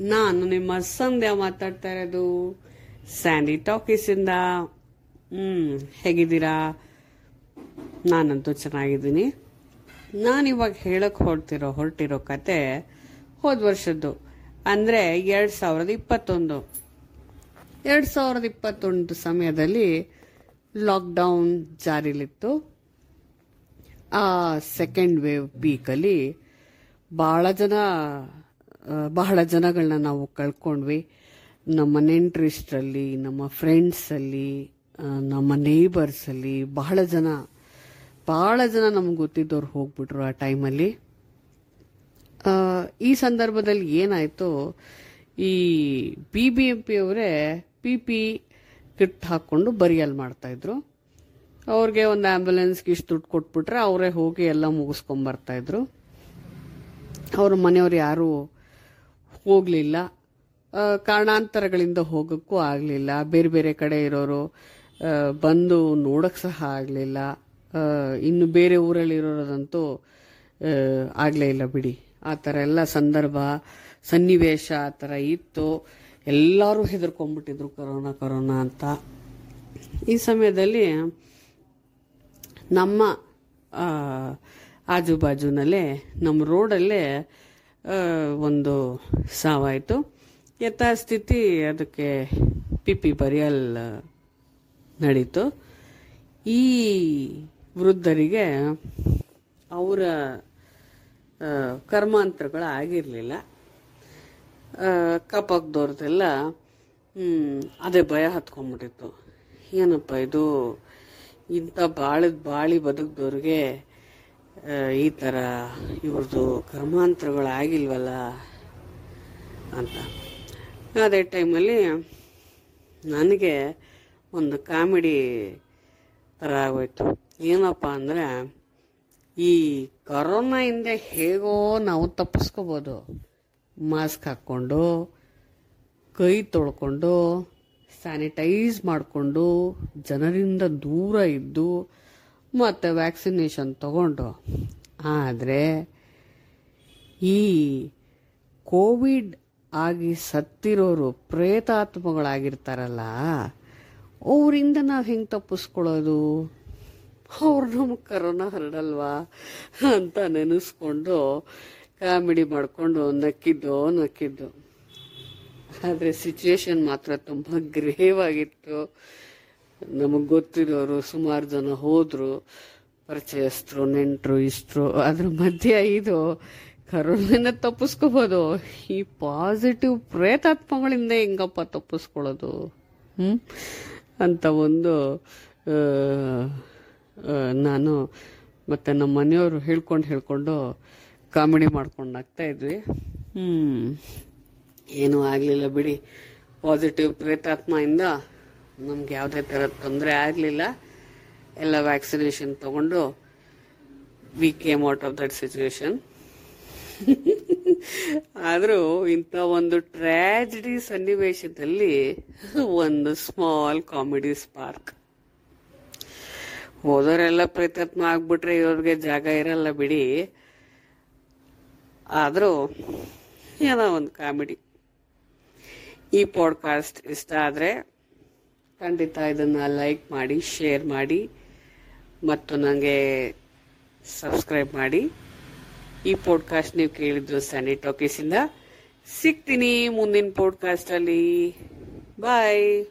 ನಾನು ನಿಮ್ಮ ಸಂಧ್ಯಾ ಮಾತಾಡ್ತಾ ಇರೋದು ಸ್ಯಾಂಡಿ ಟಾಕೀಸಿಂದ. ಹ್ಮ್, ಹೇಗಿದ್ದೀರಾ? ನಾನಂತೂ ಚೆನ್ನಾಗಿದ್ದೀನಿ. ನಾನಿವಾಗ ಹೇಳಕ್ ಹೊರಟಿರೋ ಹೊರಟಿರೋ ಕತೆ ಹೋದ ವರ್ಷದ್ದು. ಅಂದ್ರೆ ಎರಡ್ ಸಾವಿರದ ಇಪ್ಪತ್ತೊಂದು. ಎರಡ್ ಸಾವಿರದ ಇಪ್ಪತ್ತೊಂದು ಸಮಯದಲ್ಲಿ ಲಾಕ್ಡೌನ್ ಜಾರಿಲಿತ್ತು. ಆ ಸೆಕೆಂಡ್ ವೇವ್ ಪೀಕಲ್ಲಿ ಬಹಳ ಜನ ಬಹಳ ಜನಗಳನ್ನ ನಾವು ಕಳ್ಕೊಂಡ್ವಿ. ನಮ್ಮ ನೆಂಟರಿಷ್ಟರಲ್ಲಿ ನಮ್ಮ ಫ್ರೆಂಡ್ಸಲ್ಲಿ ನಮ್ಮ ನೇಬರ್ಸಲ್ಲಿ ಬಹಳ ಜನ ಬಹಳ ಜನ ನಮ್ಗೆ ಗೊತ್ತಿದ್ದವ್ರು ಹೋಗ್ಬಿಟ್ರು ಆ ಟೈಮಲ್ಲಿ. ಈ ಸಂದರ್ಭದಲ್ಲಿ ಏನಾಯ್ತು, ಈ ಬಿ ಬಿ ಎಂ ಪಿ ಅವರೇ ಪಿ ಪಿ ಕಿಟ್ ಹಾಕೊಂಡು ಬರಿಯಲ್ ಮಾಡ್ತಾ ಇದ್ರು. ಅವ್ರಿಗೆ ಒಂದು ಆ್ಯಂಬುಲೆನ್ಸ್ಗೆ ಇಷ್ಟು ದುಡ್ಡು ಕೊಟ್ಬಿಟ್ರೆ ಅವರೇ ಹೋಗಿ ಎಲ್ಲ ಮುಗಿಸ್ಕೊಂಬರ್ತಾಯಿದ್ರು ಅವ್ರ ಮನೆಯವ್ರು ಯಾರು ಹೋಗಲಿಲ್ಲ. ಕಾರಣಾಂತರಗಳಿಂದ ಹೋಗೋಕ್ಕೂ ಆಗಲಿಲ್ಲ. ಬೇರೆ ಬೇರೆ ಕಡೆ ಇರೋರು ಬಂದು ನೋಡಕ್ ಸಹ ಆಗಲಿಲ್ಲ. ಇನ್ನು ಬೇರೆ ಊರಲ್ಲಿ ಇರೋದಂತೂ ಆಗಲೇ ಇಲ್ಲ ಬಿಡಿ. ಆ ಥರ ಎಲ್ಲ ಸಂದರ್ಭ, ಸನ್ನಿವೇಶ ಆ ಥರ ಇತ್ತು. ಎಲ್ಲರೂ ಹೆದರ್ಕೊಂಡ್ಬಿಟ್ಟಿದ್ರು ಕರೋನಾ ಕರೋನಾ ಅಂತ. ಈ ಸಮಯದಲ್ಲಿ ನಮ್ಮ ಆಜುಬಾಜುನಲ್ಲೇ ಆಜು ಬಾಜುನಲ್ಲೇ ನಮ್ಮ ರೋಡಲ್ಲೇ ಒಂದು ಸಾವಾಯಿತು. ಯಥಾಸ್ಥಿತಿ ಅದಕ್ಕೆ ಪಿ ಪಿ ಬರಿಯಲ್ ನಡೀತು. ಈ ವೃದ್ಧರಿಗೆ ಅವರ ಕರ್ಮಾಂತರಗಳು ಆಗಿರಲಿಲ್ಲ. ಅಕ್ಕಪಕ್ಕದವ್ರದ್ದೆಲ್ಲ ಹ್ಮ್, ಅದೇ ಭಯ ಹತ್ಕೊಂಡ್ಬಿಟ್ಟಿತ್ತು ಏನಪ್ಪ ಇದು ಇಂಥ ಬಾಳದ ಬಾಳಿ ಬದುಕ್ದವ್ರಿಗೆ ಈ ಥರ ಇವ್ರದ್ದು ಕರ್ಮಾಂತರಗಳು ಆಗಿಲ್ವಲ್ಲ ಅಂತ. ಅದೇ ಟೈಮಲ್ಲಿ ನನಗೆ ಒಂದು ಕಾಮಿಡಿ ಥರ ಆಗೋಯ್ತು. ಏನಪ್ಪ ಅಂದರೆ, ಈ ಕರೋನಾಯಿಂದ ಹೇಗೋ ನಾವು ತಪ್ಪಿಸ್ಕೋಬೋದು. ಮಾಸ್ಕ್ ಹಾಕ್ಕೊಂಡು, ಕೈ ತೊಳ್ಕೊಂಡು, ಸ್ಯಾನಿಟೈಸ್ ಮಾಡಿಕೊಂಡು, ಜನರಿಂದ ದೂರ ಇದ್ದು ಮತ್ತು ವ್ಯಾಕ್ಸಿನೇಷನ್ ತಗೊಂಡು ಆದರೆ ಈ ಕೋವಿಡ್ ಆಗಿ ಸತ್ತಿರೋರು ಪ್ರೇತಾತ್ಮಗಳಾಗಿರ್ತಾರಲ್ಲ, ಅವರಿಂದ ನಾವು ಹೆಂಗೆ ತಪ್ಪಿಸ್ಕೊಳ್ಳೋದು? ಅವ್ರು ನಮಗೆ ಕರೋನಾ ಹರಡಲ್ವಾ ಅಂತ ನೆನೆಸ್ಕೊಂಡು ಕಾಮಿಡಿ ಮಾಡಿಕೊಂಡು ನಕ್ಕಿದ್ದು ನಕ್ಕಿದ್ದು. ಆದರೆ ಸಿಚುವೇಶನ್ ಮಾತ್ರ ತುಂಬ ಗ್ರೇವ್ ಆಗಿತ್ತು. ನಮಗೆ ಗೊತ್ತಿರೋರು ಸುಮಾರು ಜನ ಹೋದ್ರು ಪರಿಚಯಸ್ಥರು ನೆಂಟರು ಇಷ್ಟರು. ಅದ್ರ ಮಧ್ಯೆ ಇದು ಕರೋನ ತಪ್ಪಿಸ್ಕೋಬೋದು. ಈ ಪಾಸಿಟಿವ್ ಪ್ರೇತಾತ್ಮಗಳಿಂದ ಹೆಂಗಪ್ಪ ತಪ್ಪಿಸ್ಕೊಳ್ಳೋದು? ಹ್ಮ್? ಅಂತ ಒಂದು ನಾನು ಮತ್ತೆ ನಮ್ಮ ಮನೆಯವರು ಹೇಳ್ಕೊಂಡು ಹೇಳ್ಕೊಂಡು ಕಾಮಿಡಿ ಮಾಡ್ಕೊಂಡು ನಗ್ತಾ ಇದ್ವಿ. ಹ್ಮ್. ಏನೂ ಆಗಲಿಲ್ಲ ಬಿಡಿ. ಪಾಸಿಟಿವ್ ಪ್ರೇತಾತ್ಮದಿಂದ ನಮ್ಗೆ ಯಾವುದೇ ಥರ ತೊಂದರೆ ಆಗಲಿಲ್ಲ. ಎಲ್ಲ ವ್ಯಾಕ್ಸಿನೇಷನ್ ತೊಗೊಂಡು we came out of that situation ಆದರೂ ಇಂಥ ಒಂದು ಟ್ರ್ಯಾಜಿಡಿ ಸನ್ನಿವೇಶದಲ್ಲಿ ಒಂದು ಸ್ಮಾಲ್ ಕಾಮಿಡಿ ಸ್ಪಾರ್ಕ್ ಹೋದವರೆಲ್ಲ ಪ್ರಯತ್ನ ಆಗ್ಬಿಟ್ರೆ ಇವ್ರಿಗೆ ಜಾಗ ಇರಲ್ಲ ಬಿಡಿ. ಆದರೂ ಏನೋ ಒಂದು ಕಾಮಿಡಿ ಈ ಪಾಡ್ಕಾಸ್ಟ್ ಇಷ್ಟ ಆದರೆ ಖಂಡಿತ ಇದನ್ನು ಲೈಕ್ ಮಾಡಿ ಶೇರ್ ಮಾಡಿ, ಮತ್ತು ನನಗೆ ಸಬ್ಸ್ಕ್ರೈಬ್ ಮಾಡಿ. ಈ ಪಾಡ್ಕಾಸ್ಟ್ ನೀವು ಕೇಳಿದ್ರು ಸ್ಯಾನಿ ಟಾಕೀಸಿಂದ ಸಿಗ್ತೀನಿ ಮುಂದಿನ ಪಾಡ್ಕಾಸ್ಟಲ್ಲಿ ಬಾಯ್